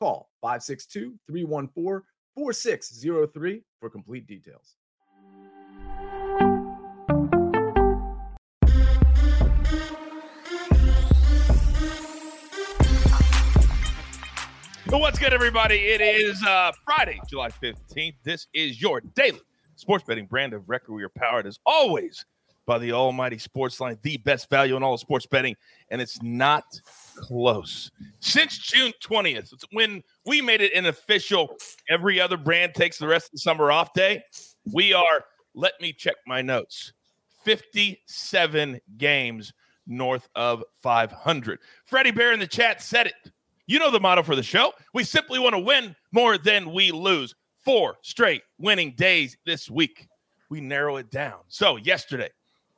Call 562 314 4603 for complete details. What's good, everybody? It is uh, Friday, July 15th. This is your daily sports betting brand of record. We are powered as always by the almighty SportsLine, the best value in all sports betting, and it's not close. Since June 20th, when we made it an official, every other brand takes the rest of the summer off day. We are, let me check my notes, 57 games north of 500. Freddie Bear in the chat said it. You know the motto for the show. We simply want to win more than we lose. Four straight winning days this week. We narrow it down. So, yesterday,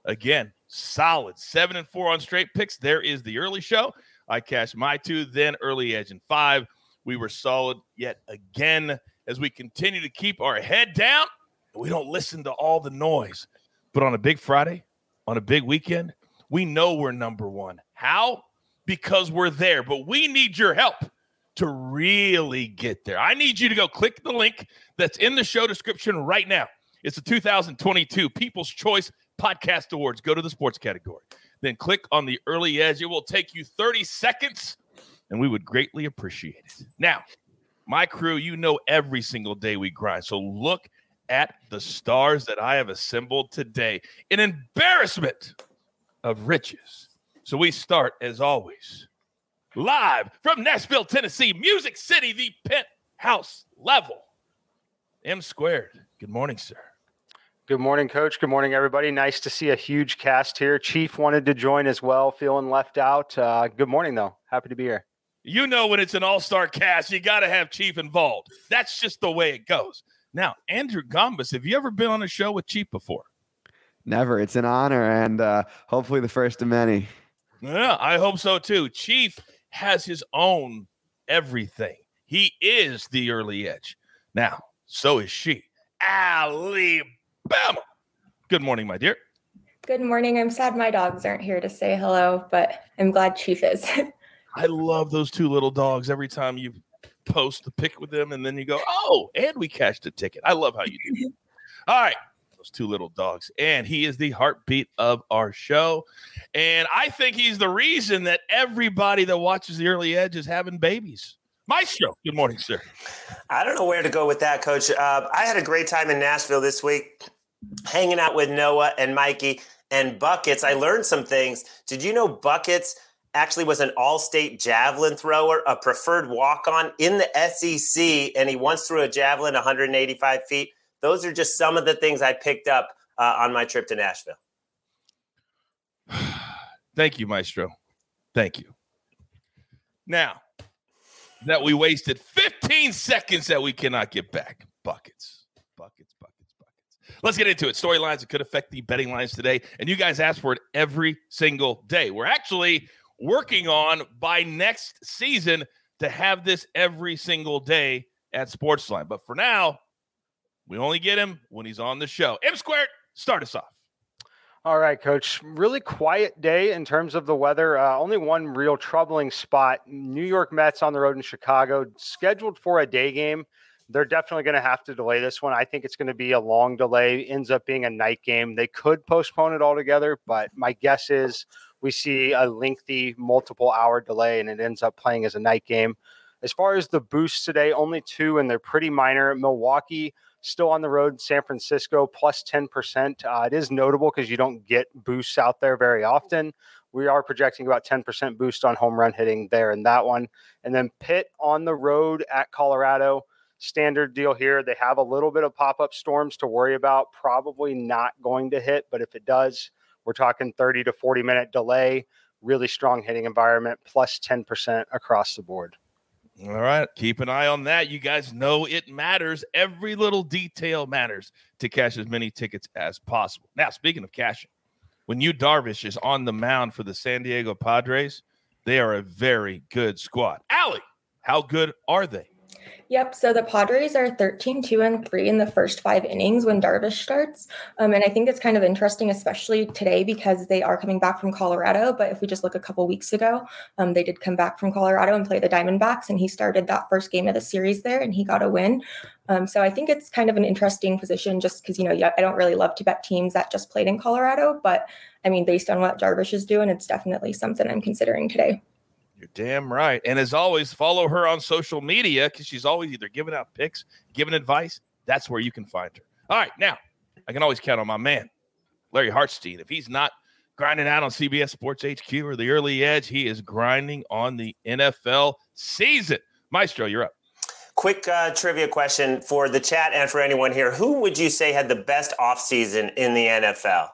Again, solid seven and four on straight picks. There is the early show. I cashed my two, then early edge and five. We were solid yet again as we continue to keep our head down. We don't listen to all the noise. But on a big Friday, on a big weekend, we know we're number one. How? Because we're there. But we need your help to really get there. I need you to go click the link that's in the show description right now. It's the 2022 People's Choice Podcast Awards. Go to the sports category. Then click on the early edge. It will take you 30 seconds, and we would greatly appreciate it. Now, my crew, you know, every single day we grind. So look at the stars that I have assembled today. An embarrassment of riches. So we start, as always, live from Nashville, Tennessee, Music City, the penthouse level. M squared. Good morning, sir. Good morning, Coach. Good morning, everybody. Nice to see a huge cast here. Chief wanted to join as well, feeling left out. Uh, good morning, though. Happy to be here. You know, when it's an all star cast, you got to have Chief involved. That's just the way it goes. Now, Andrew Gombas, have you ever been on a show with Chief before? Never. It's an honor and uh, hopefully the first of many. Yeah, I hope so too. Chief has his own everything. He is the early edge. Now, so is she. Alabama. Bam! Good morning, my dear. Good morning. I'm sad my dogs aren't here to say hello, but I'm glad Chief is. I love those two little dogs. Every time you post the pic with them, and then you go, "Oh, and we cashed a ticket." I love how you do. All right, those two little dogs, and he is the heartbeat of our show, and I think he's the reason that everybody that watches the early edge is having babies. Maestro, good morning, sir. I don't know where to go with that, Coach. Uh, I had a great time in Nashville this week, hanging out with Noah and Mikey and Buckets. I learned some things. Did you know Buckets actually was an all-state javelin thrower, a preferred walk-on in the SEC, and he once threw a javelin 185 feet? Those are just some of the things I picked up uh, on my trip to Nashville. Thank you, Maestro. Thank you. Now, that we wasted 15 seconds that we cannot get back. Buckets, buckets, buckets, buckets. Let's get into it. Storylines that could affect the betting lines today. And you guys ask for it every single day. We're actually working on by next season to have this every single day at Sportsline. But for now, we only get him when he's on the show. M squared, start us off. All right, coach. Really quiet day in terms of the weather. Uh, only one real troubling spot. New York Mets on the road in Chicago, scheduled for a day game. They're definitely going to have to delay this one. I think it's going to be a long delay, ends up being a night game. They could postpone it altogether, but my guess is we see a lengthy multiple hour delay and it ends up playing as a night game. As far as the boosts today, only two, and they're pretty minor. Milwaukee still on the road. San Francisco plus 10%. Uh, it is notable because you don't get boosts out there very often. We are projecting about 10% boost on home run hitting there in that one. And then Pitt on the road at Colorado. Standard deal here. They have a little bit of pop up storms to worry about. Probably not going to hit, but if it does, we're talking 30 to 40 minute delay. Really strong hitting environment, plus 10% across the board. All right. Keep an eye on that. You guys know it matters. Every little detail matters to cash as many tickets as possible. Now, speaking of cashing, when Yu Darvish is on the mound for the San Diego Padres, they are a very good squad. Allie, how good are they? Yep. So the Padres are 13, 2, and 3 in the first five innings when Darvish starts. Um, and I think it's kind of interesting, especially today, because they are coming back from Colorado. But if we just look a couple weeks ago, um, they did come back from Colorado and play the Diamondbacks. And he started that first game of the series there and he got a win. Um, so I think it's kind of an interesting position just because, you know, I don't really love to bet teams that just played in Colorado. But I mean, based on what Darvish is doing, it's definitely something I'm considering today. You're damn right. And as always, follow her on social media because she's always either giving out picks, giving advice. That's where you can find her. All right. Now, I can always count on my man, Larry Hartstein. If he's not grinding out on CBS Sports HQ or the early edge, he is grinding on the NFL season. Maestro, you're up. Quick uh, trivia question for the chat and for anyone here. Who would you say had the best offseason in the NFL?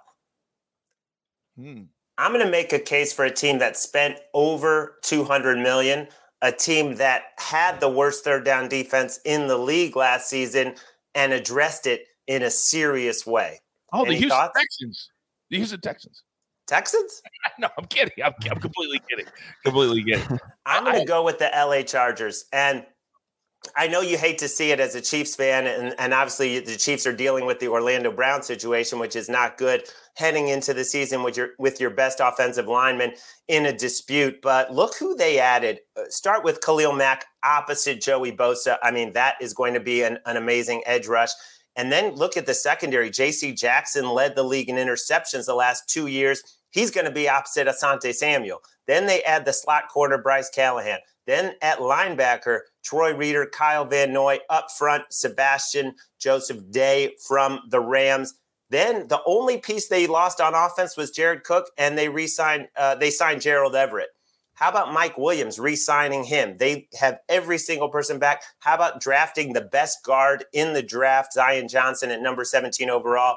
Hmm. I'm going to make a case for a team that spent over 200 million, a team that had the worst third down defense in the league last season and addressed it in a serious way. Oh, Any the Houston thoughts? Texans. The Houston Texans. Texans? no, I'm kidding. I'm, I'm completely kidding. Completely kidding. I'm going to go with the LA Chargers. And I know you hate to see it as a Chiefs fan, and, and obviously the Chiefs are dealing with the Orlando Brown situation, which is not good heading into the season with your with your best offensive lineman in a dispute. But look who they added. Uh, start with Khalil Mack opposite Joey Bosa. I mean, that is going to be an, an amazing edge rush. And then look at the secondary. J.C. Jackson led the league in interceptions the last two years. He's going to be opposite Asante Samuel. Then they add the slot corner Bryce Callahan. Then at linebacker, Troy Reeder, Kyle Van Noy, up front, Sebastian Joseph Day from the Rams. Then the only piece they lost on offense was Jared Cook, and they re-signed. Uh, they signed Gerald Everett. How about Mike Williams re-signing him? They have every single person back. How about drafting the best guard in the draft, Zion Johnson at number 17 overall?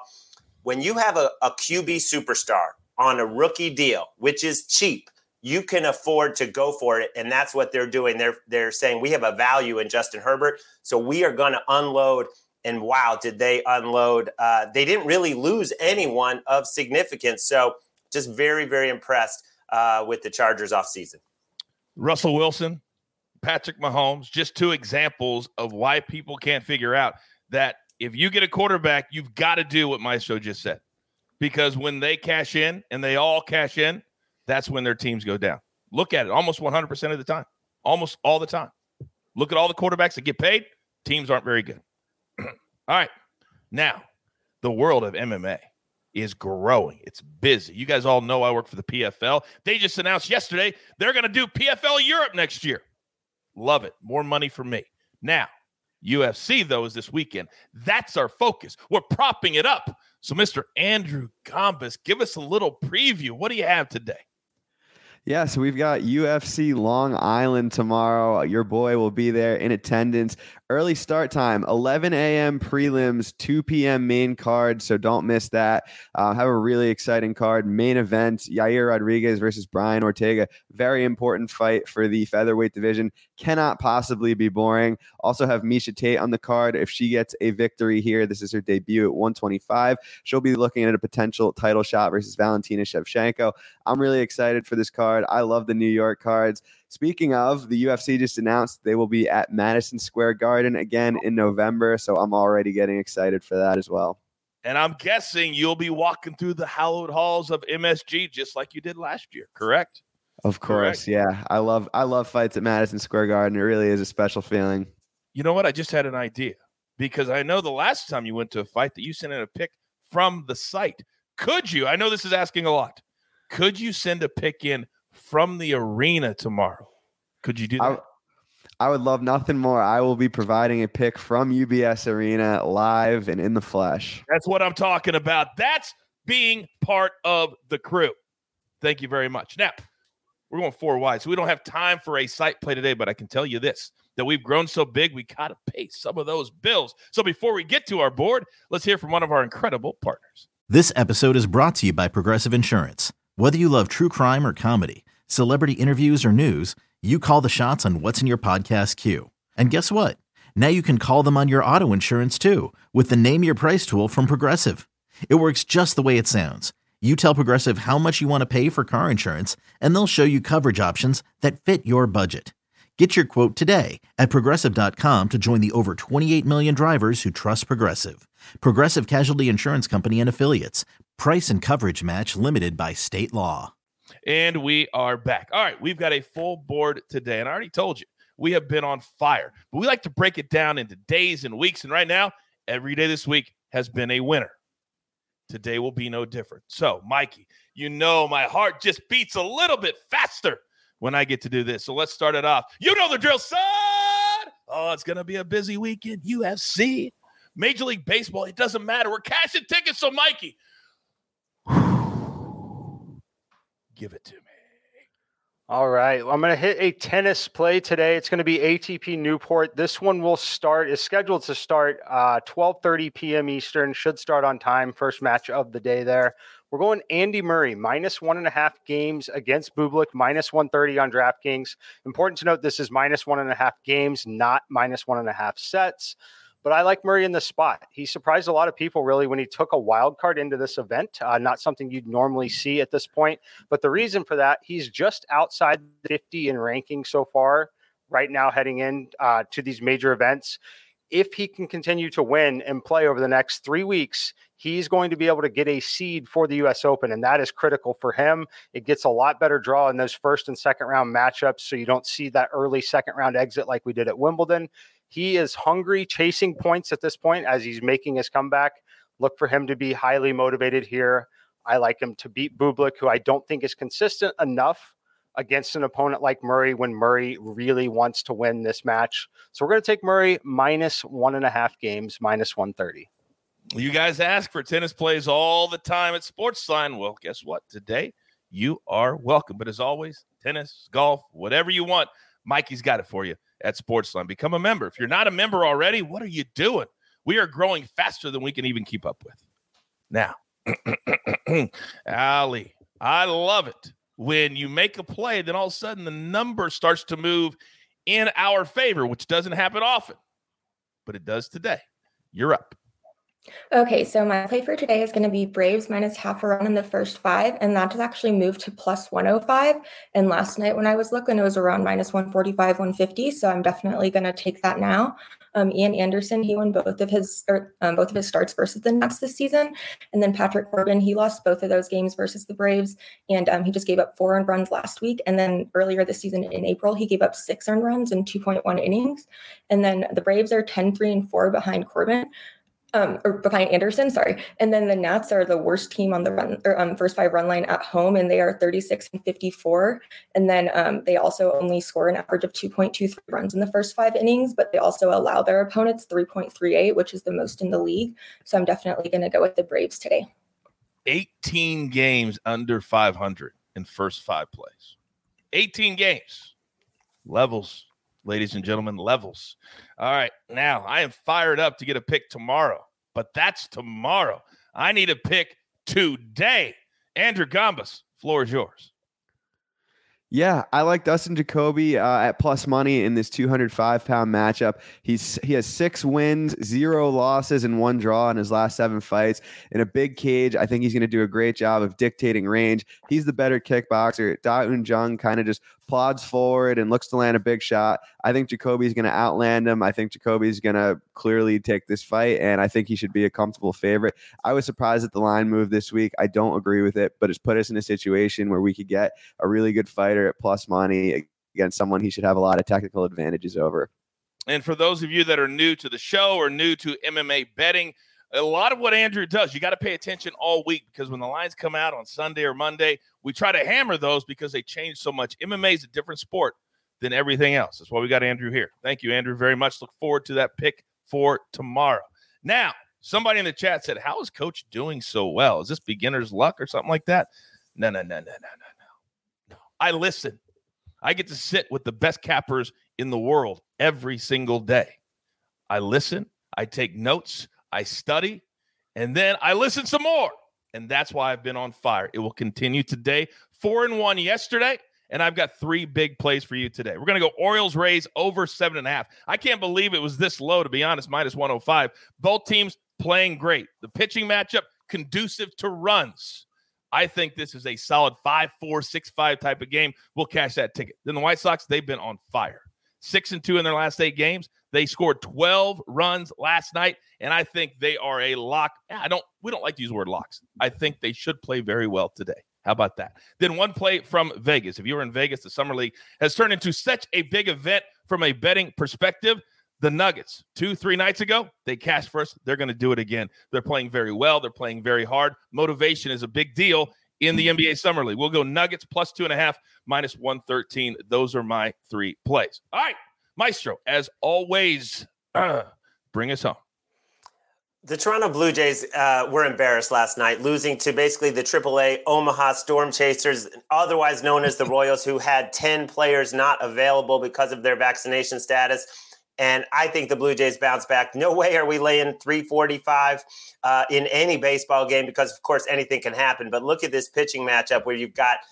When you have a, a QB superstar on a rookie deal, which is cheap, you can afford to go for it and that's what they're doing. They're they're saying we have a value in justin herbert. So we are going to unload and wow did they unload uh, they didn't really lose anyone of significance. So just very very impressed uh, with the chargers off season russell wilson patrick mahomes just two examples of why people can't figure out that if you get a quarterback you've got to do what maestro just said. Because when they cash in and they all cash in that's when their teams go down. Look at it almost 100% of the time, almost all the time. Look at all the quarterbacks that get paid, teams aren't very good. all right. Now, the world of MMA is growing. It's busy. You guys all know I work for the PFL. They just announced yesterday they're going to do PFL Europe next year. Love it. More money for me. Now, UFC, though, is this weekend. That's our focus. We're propping it up. So, Mr. Andrew Gombas, give us a little preview. What do you have today? Yeah, so we've got UFC Long Island tomorrow. Your boy will be there in attendance. Early start time, 11 a.m. prelims, 2 p.m. main card. So don't miss that. Uh, have a really exciting card. Main event Yair Rodriguez versus Brian Ortega. Very important fight for the featherweight division. Cannot possibly be boring. Also have Miesha Tate on the card. If she gets a victory here, this is her debut at 125. She'll be looking at a potential title shot versus Valentina Shevchenko. I'm really excited for this card. I love the New York cards. Speaking of, the UFC just announced they will be at Madison Square Garden again in November. So I'm already getting excited for that as well. And I'm guessing you'll be walking through the hallowed halls of MSG just like you did last year, correct? Of course, correct. yeah. I love I love fights at Madison Square Garden. It really is a special feeling. You know what? I just had an idea because I know the last time you went to a fight that you sent in a pick from the site. Could you? I know this is asking a lot. Could you send a pick in from the arena tomorrow. Could you do that? I, I would love nothing more. I will be providing a pick from UBS Arena live and in the flesh. That's what I'm talking about. That's being part of the crew. Thank you very much. Now, we're going four wide, so we don't have time for a site play today, but I can tell you this that we've grown so big, we got to pay some of those bills. So before we get to our board, let's hear from one of our incredible partners. This episode is brought to you by Progressive Insurance. Whether you love true crime or comedy, celebrity interviews or news, you call the shots on what's in your podcast queue. And guess what? Now you can call them on your auto insurance too with the Name Your Price tool from Progressive. It works just the way it sounds. You tell Progressive how much you want to pay for car insurance, and they'll show you coverage options that fit your budget. Get your quote today at progressive.com to join the over 28 million drivers who trust Progressive. Progressive Casualty Insurance Company and Affiliates. Price and coverage match limited by state law. And we are back. All right, we've got a full board today. And I already told you, we have been on fire. But we like to break it down into days and weeks. And right now, every day this week has been a winner. Today will be no different. So, Mikey, you know my heart just beats a little bit faster when I get to do this. So let's start it off. You know the drill, son. Oh, it's going to be a busy weekend. UFC, Major League Baseball. It doesn't matter. We're cashing tickets. So, Mikey, give it to me. All right. I'm going to hit a tennis play today. It's going to be ATP Newport. This one will start, is scheduled to start uh, 12.30 p.m. Eastern. Should start on time. First match of the day there. We're going Andy Murray, minus one and a half games against Bublik, minus 130 on DraftKings. Important to note, this is minus one and a half games, not minus one and a half sets. But I like Murray in the spot. He surprised a lot of people really when he took a wild card into this event. Uh, not something you'd normally see at this point. But the reason for that, he's just outside 50 in ranking so far right now, heading in uh, to these major events. If he can continue to win and play over the next three weeks, he's going to be able to get a seed for the US Open, and that is critical for him. It gets a lot better draw in those first and second round matchups, so you don't see that early second round exit like we did at Wimbledon. He is hungry, chasing points at this point as he's making his comeback. Look for him to be highly motivated here. I like him to beat Bublik, who I don't think is consistent enough against an opponent like Murray when Murray really wants to win this match. So we're going to take Murray minus one and a half games, minus 130. You guys ask for tennis plays all the time at Sportsline. Well, guess what? Today you are welcome. But as always, tennis, golf, whatever you want, Mikey's got it for you at Sportsline. Become a member. If you're not a member already, what are you doing? We are growing faster than we can even keep up with. Now, Allie, I love it when you make a play, then all of a sudden the number starts to move in our favor, which doesn't happen often, but it does today. You're up. Okay, so my play for today is going to be Braves minus half a run in the first five, and that has actually moved to plus 105. And last night when I was looking, it was around minus 145, 150. So I'm definitely going to take that now. Um, Ian Anderson, he won both of his or um, both of his starts versus the Nats this season, and then Patrick Corbin, he lost both of those games versus the Braves, and um, he just gave up four earned runs last week. And then earlier this season in April, he gave up six earned runs in 2.1 innings. And then the Braves are 10, 3, and 4 behind Corbin um, or behind Anderson, sorry. And then the Nats are the worst team on the run or um, first five run line at home, and they are 36 and 54. And then um, they also only score an average of 2.23 runs in the first five innings, but they also allow their opponents 3.38, which is the most in the league. So I'm definitely going to go with the Braves today. 18 games under 500 in first five plays. 18 games. Levels ladies and gentlemen, levels. All right. Now I am fired up to get a pick tomorrow, but that's tomorrow. I need a pick today. Andrew Gombas, floor is yours. Yeah, I like Dustin Jacoby uh, at plus money in this 205 pound matchup. He's he has six wins, zero losses, and one draw in his last seven fights in a big cage. I think he's going to do a great job of dictating range. He's the better kickboxer. Da Un Jung kind of just plods forward and looks to land a big shot. I think Jacoby's going to outland him. I think Jacoby's going to clearly take this fight, and I think he should be a comfortable favorite. I was surprised at the line move this week. I don't agree with it, but it's put us in a situation where we could get a really good fighter at plus money against someone he should have a lot of technical advantages over. And for those of you that are new to the show or new to MMA betting, a lot of what Andrew does, you got to pay attention all week because when the lines come out on Sunday or Monday, we try to hammer those because they change so much. MMA is a different sport than everything else. That's why we got Andrew here. Thank you, Andrew, very much. Look forward to that pick for tomorrow. Now, somebody in the chat said, How is coach doing so well? Is this beginner's luck or something like that? No, no, no, no, no, no, no. I listen. I get to sit with the best cappers in the world every single day. I listen, I take notes, I study, and then I listen some more. And that's why I've been on fire. It will continue today. Four and one yesterday, And I've got three big plays for you today. We're going to go Orioles Rays over seven and a half. I can't believe it was this low, to be honest, minus 105. Both teams playing great. The pitching matchup conducive to runs. I think this is a solid 5 4, 6 5 type of game. We'll cash that ticket. Then the White Sox, they've been on fire. Six and two in their last eight games. They scored 12 runs last night, and I think they are a lock. I don't we don't like to use the word locks. I think they should play very well today. How about that? Then one play from Vegas. If you were in Vegas, the Summer League has turned into such a big event from a betting perspective. The Nuggets, two, three nights ago, they cashed first. They're going to do it again. They're playing very well. They're playing very hard. Motivation is a big deal in the NBA Summer League. We'll go Nuggets plus two and a half, minus 113. Those are my three plays. All right, Maestro, as always, uh, bring us home. The Toronto Blue Jays uh, were embarrassed last night, losing to basically the AAA Omaha Storm Chasers, otherwise known as the Royals, who had 10 players not available because of their vaccination status. And I think the Blue Jays bounce back. No way are we laying 345 uh, in any baseball game because, of course, anything can happen. But look at this pitching matchup where you've got –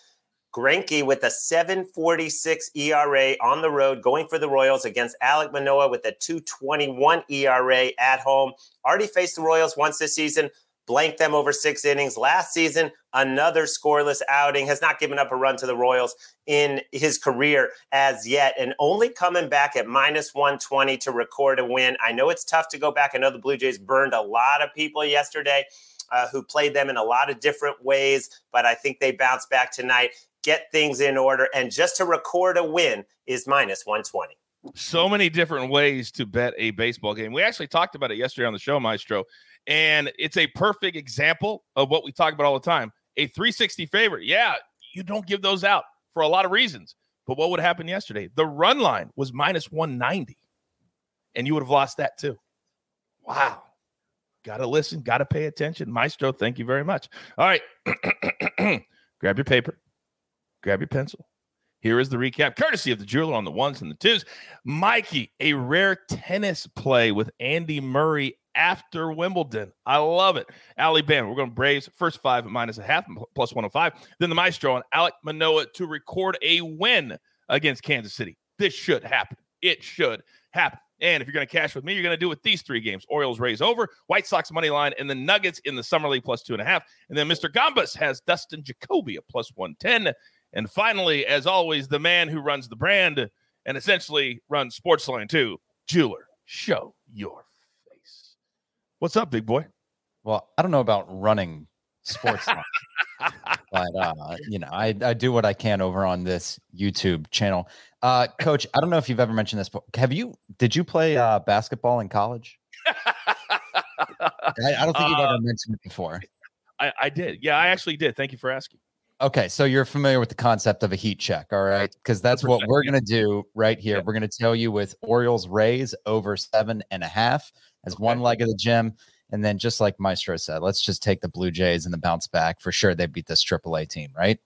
Greinke with a 746 ERA on the road, going for the Royals against Alek Manoah with a 221 ERA at home. Already faced the Royals once this season, blanked them over six innings. Last season, another scoreless outing, has not given up a run to the Royals in his career as yet, and only coming back at minus 120 to record a win. I know it's tough to go back. I know the Blue Jays burned a lot of people yesterday. Uh, who played them in a lot of different ways, but I think they bounced back tonight get things in order. And just to record a win is minus 120. So many different ways to bet a baseball game. We actually talked about it yesterday on the show, Maestro, and it's a perfect example of what we talk about all the time. A 360 favorite. Yeah, you don't give those out for a lot of reasons. But what would happen yesterday? The run line was minus 190, and you would have lost that too. Wow. Got to listen, got to pay attention. Maestro, thank you very much. All right. Grab your paper, grab your pencil. Here is the recap, courtesy of the jeweler on the ones and the twos. Mikey, a rare tennis play with Andy Murray after Wimbledon. I love it. Allie Alabama, we're going to Braves first five minus a half plus 105. Then the Maestro and Alek Manoah to record a win against Kansas City. This should happen. It should happen. And if you're going to cash with me, you're going to do with these three games Orioles Rays over, White Sox money line, and the Nuggets in the Summer League plus two and a half. And then Mr. Gombas has Dustin Jacoby at plus 110. And finally, as always, the man who runs the brand and essentially runs Sportsline too, Jeweler. Show your face. What's up, big boy? Well, I don't know about running Sportsline, but uh, you know, I, I do what I can over on this YouTube channel. Uh, Coach, I don't know if you've ever mentioned this, but have you? Did you play uh, basketball in college? I, I, don't think you've ever uh, mentioned it before. I, I did. Yeah, I actually did. Thank you for asking. Okay, so you're familiar with the concept of a heat check, all right? Because that's what we're gonna do right here. Yeah. We're gonna tell you with Orioles Rays over seven and a half as okay. one leg of the gym. And then just like Maestro said, let's just take the Blue Jays and the bounce back. For sure, they beat this AAA team, right?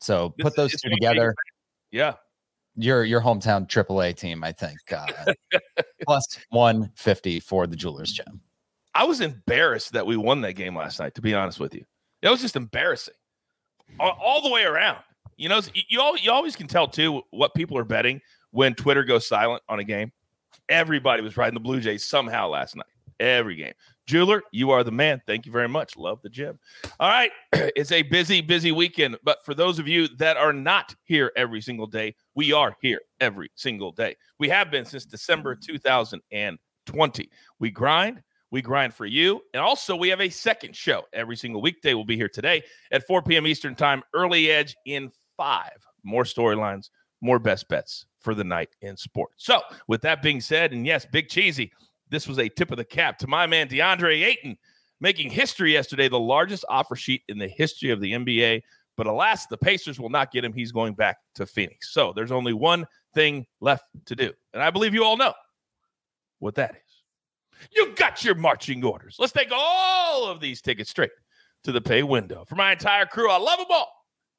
So this put those two together. Yeah. Your your hometown AAA team, I think. Uh, plus 150 for the Jewelers Gym. I was embarrassed that we won that game last night, to be honest with you. It was just embarrassing all, the way around. You know, you all, you always can tell too what people are betting when Twitter goes silent on a game. Everybody was riding the Blue Jays somehow last night. Every game. Jeweler, you are the man. Thank you very much. Love the gym. All right. It's a busy, busy weekend. But for those of you that are not here every single day, we are here every single day. We have been since December 2020. We grind, we grind for you. And also, we have a second show every single weekday. We'll be here today at 4 p.m. Eastern Time, early edge in five. More storylines, more best bets for the night in sports. So, with that being said, and yes, Big Cheesy, this was a tip of the cap to my man, DeAndre Ayton, making history yesterday, the largest offer sheet in the history of the NBA. But alas, the Pacers will not get him. He's going back to Phoenix. So, there's only one thing left to do. And I believe you all know what that is. You got your marching orders. Let's take all of these tickets straight to the pay window. For my entire crew, I love them all.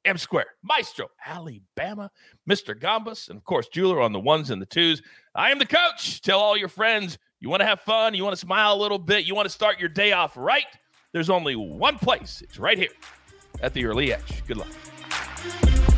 M Square, Maestro, Alabama, Mr. Gombas, and of course, Jeweler on the ones and the twos. I am the coach. Tell all your friends you want to have fun, you want to smile a little bit, you want to start your day off right. There's only one place. It's right here at the early edge. Good luck.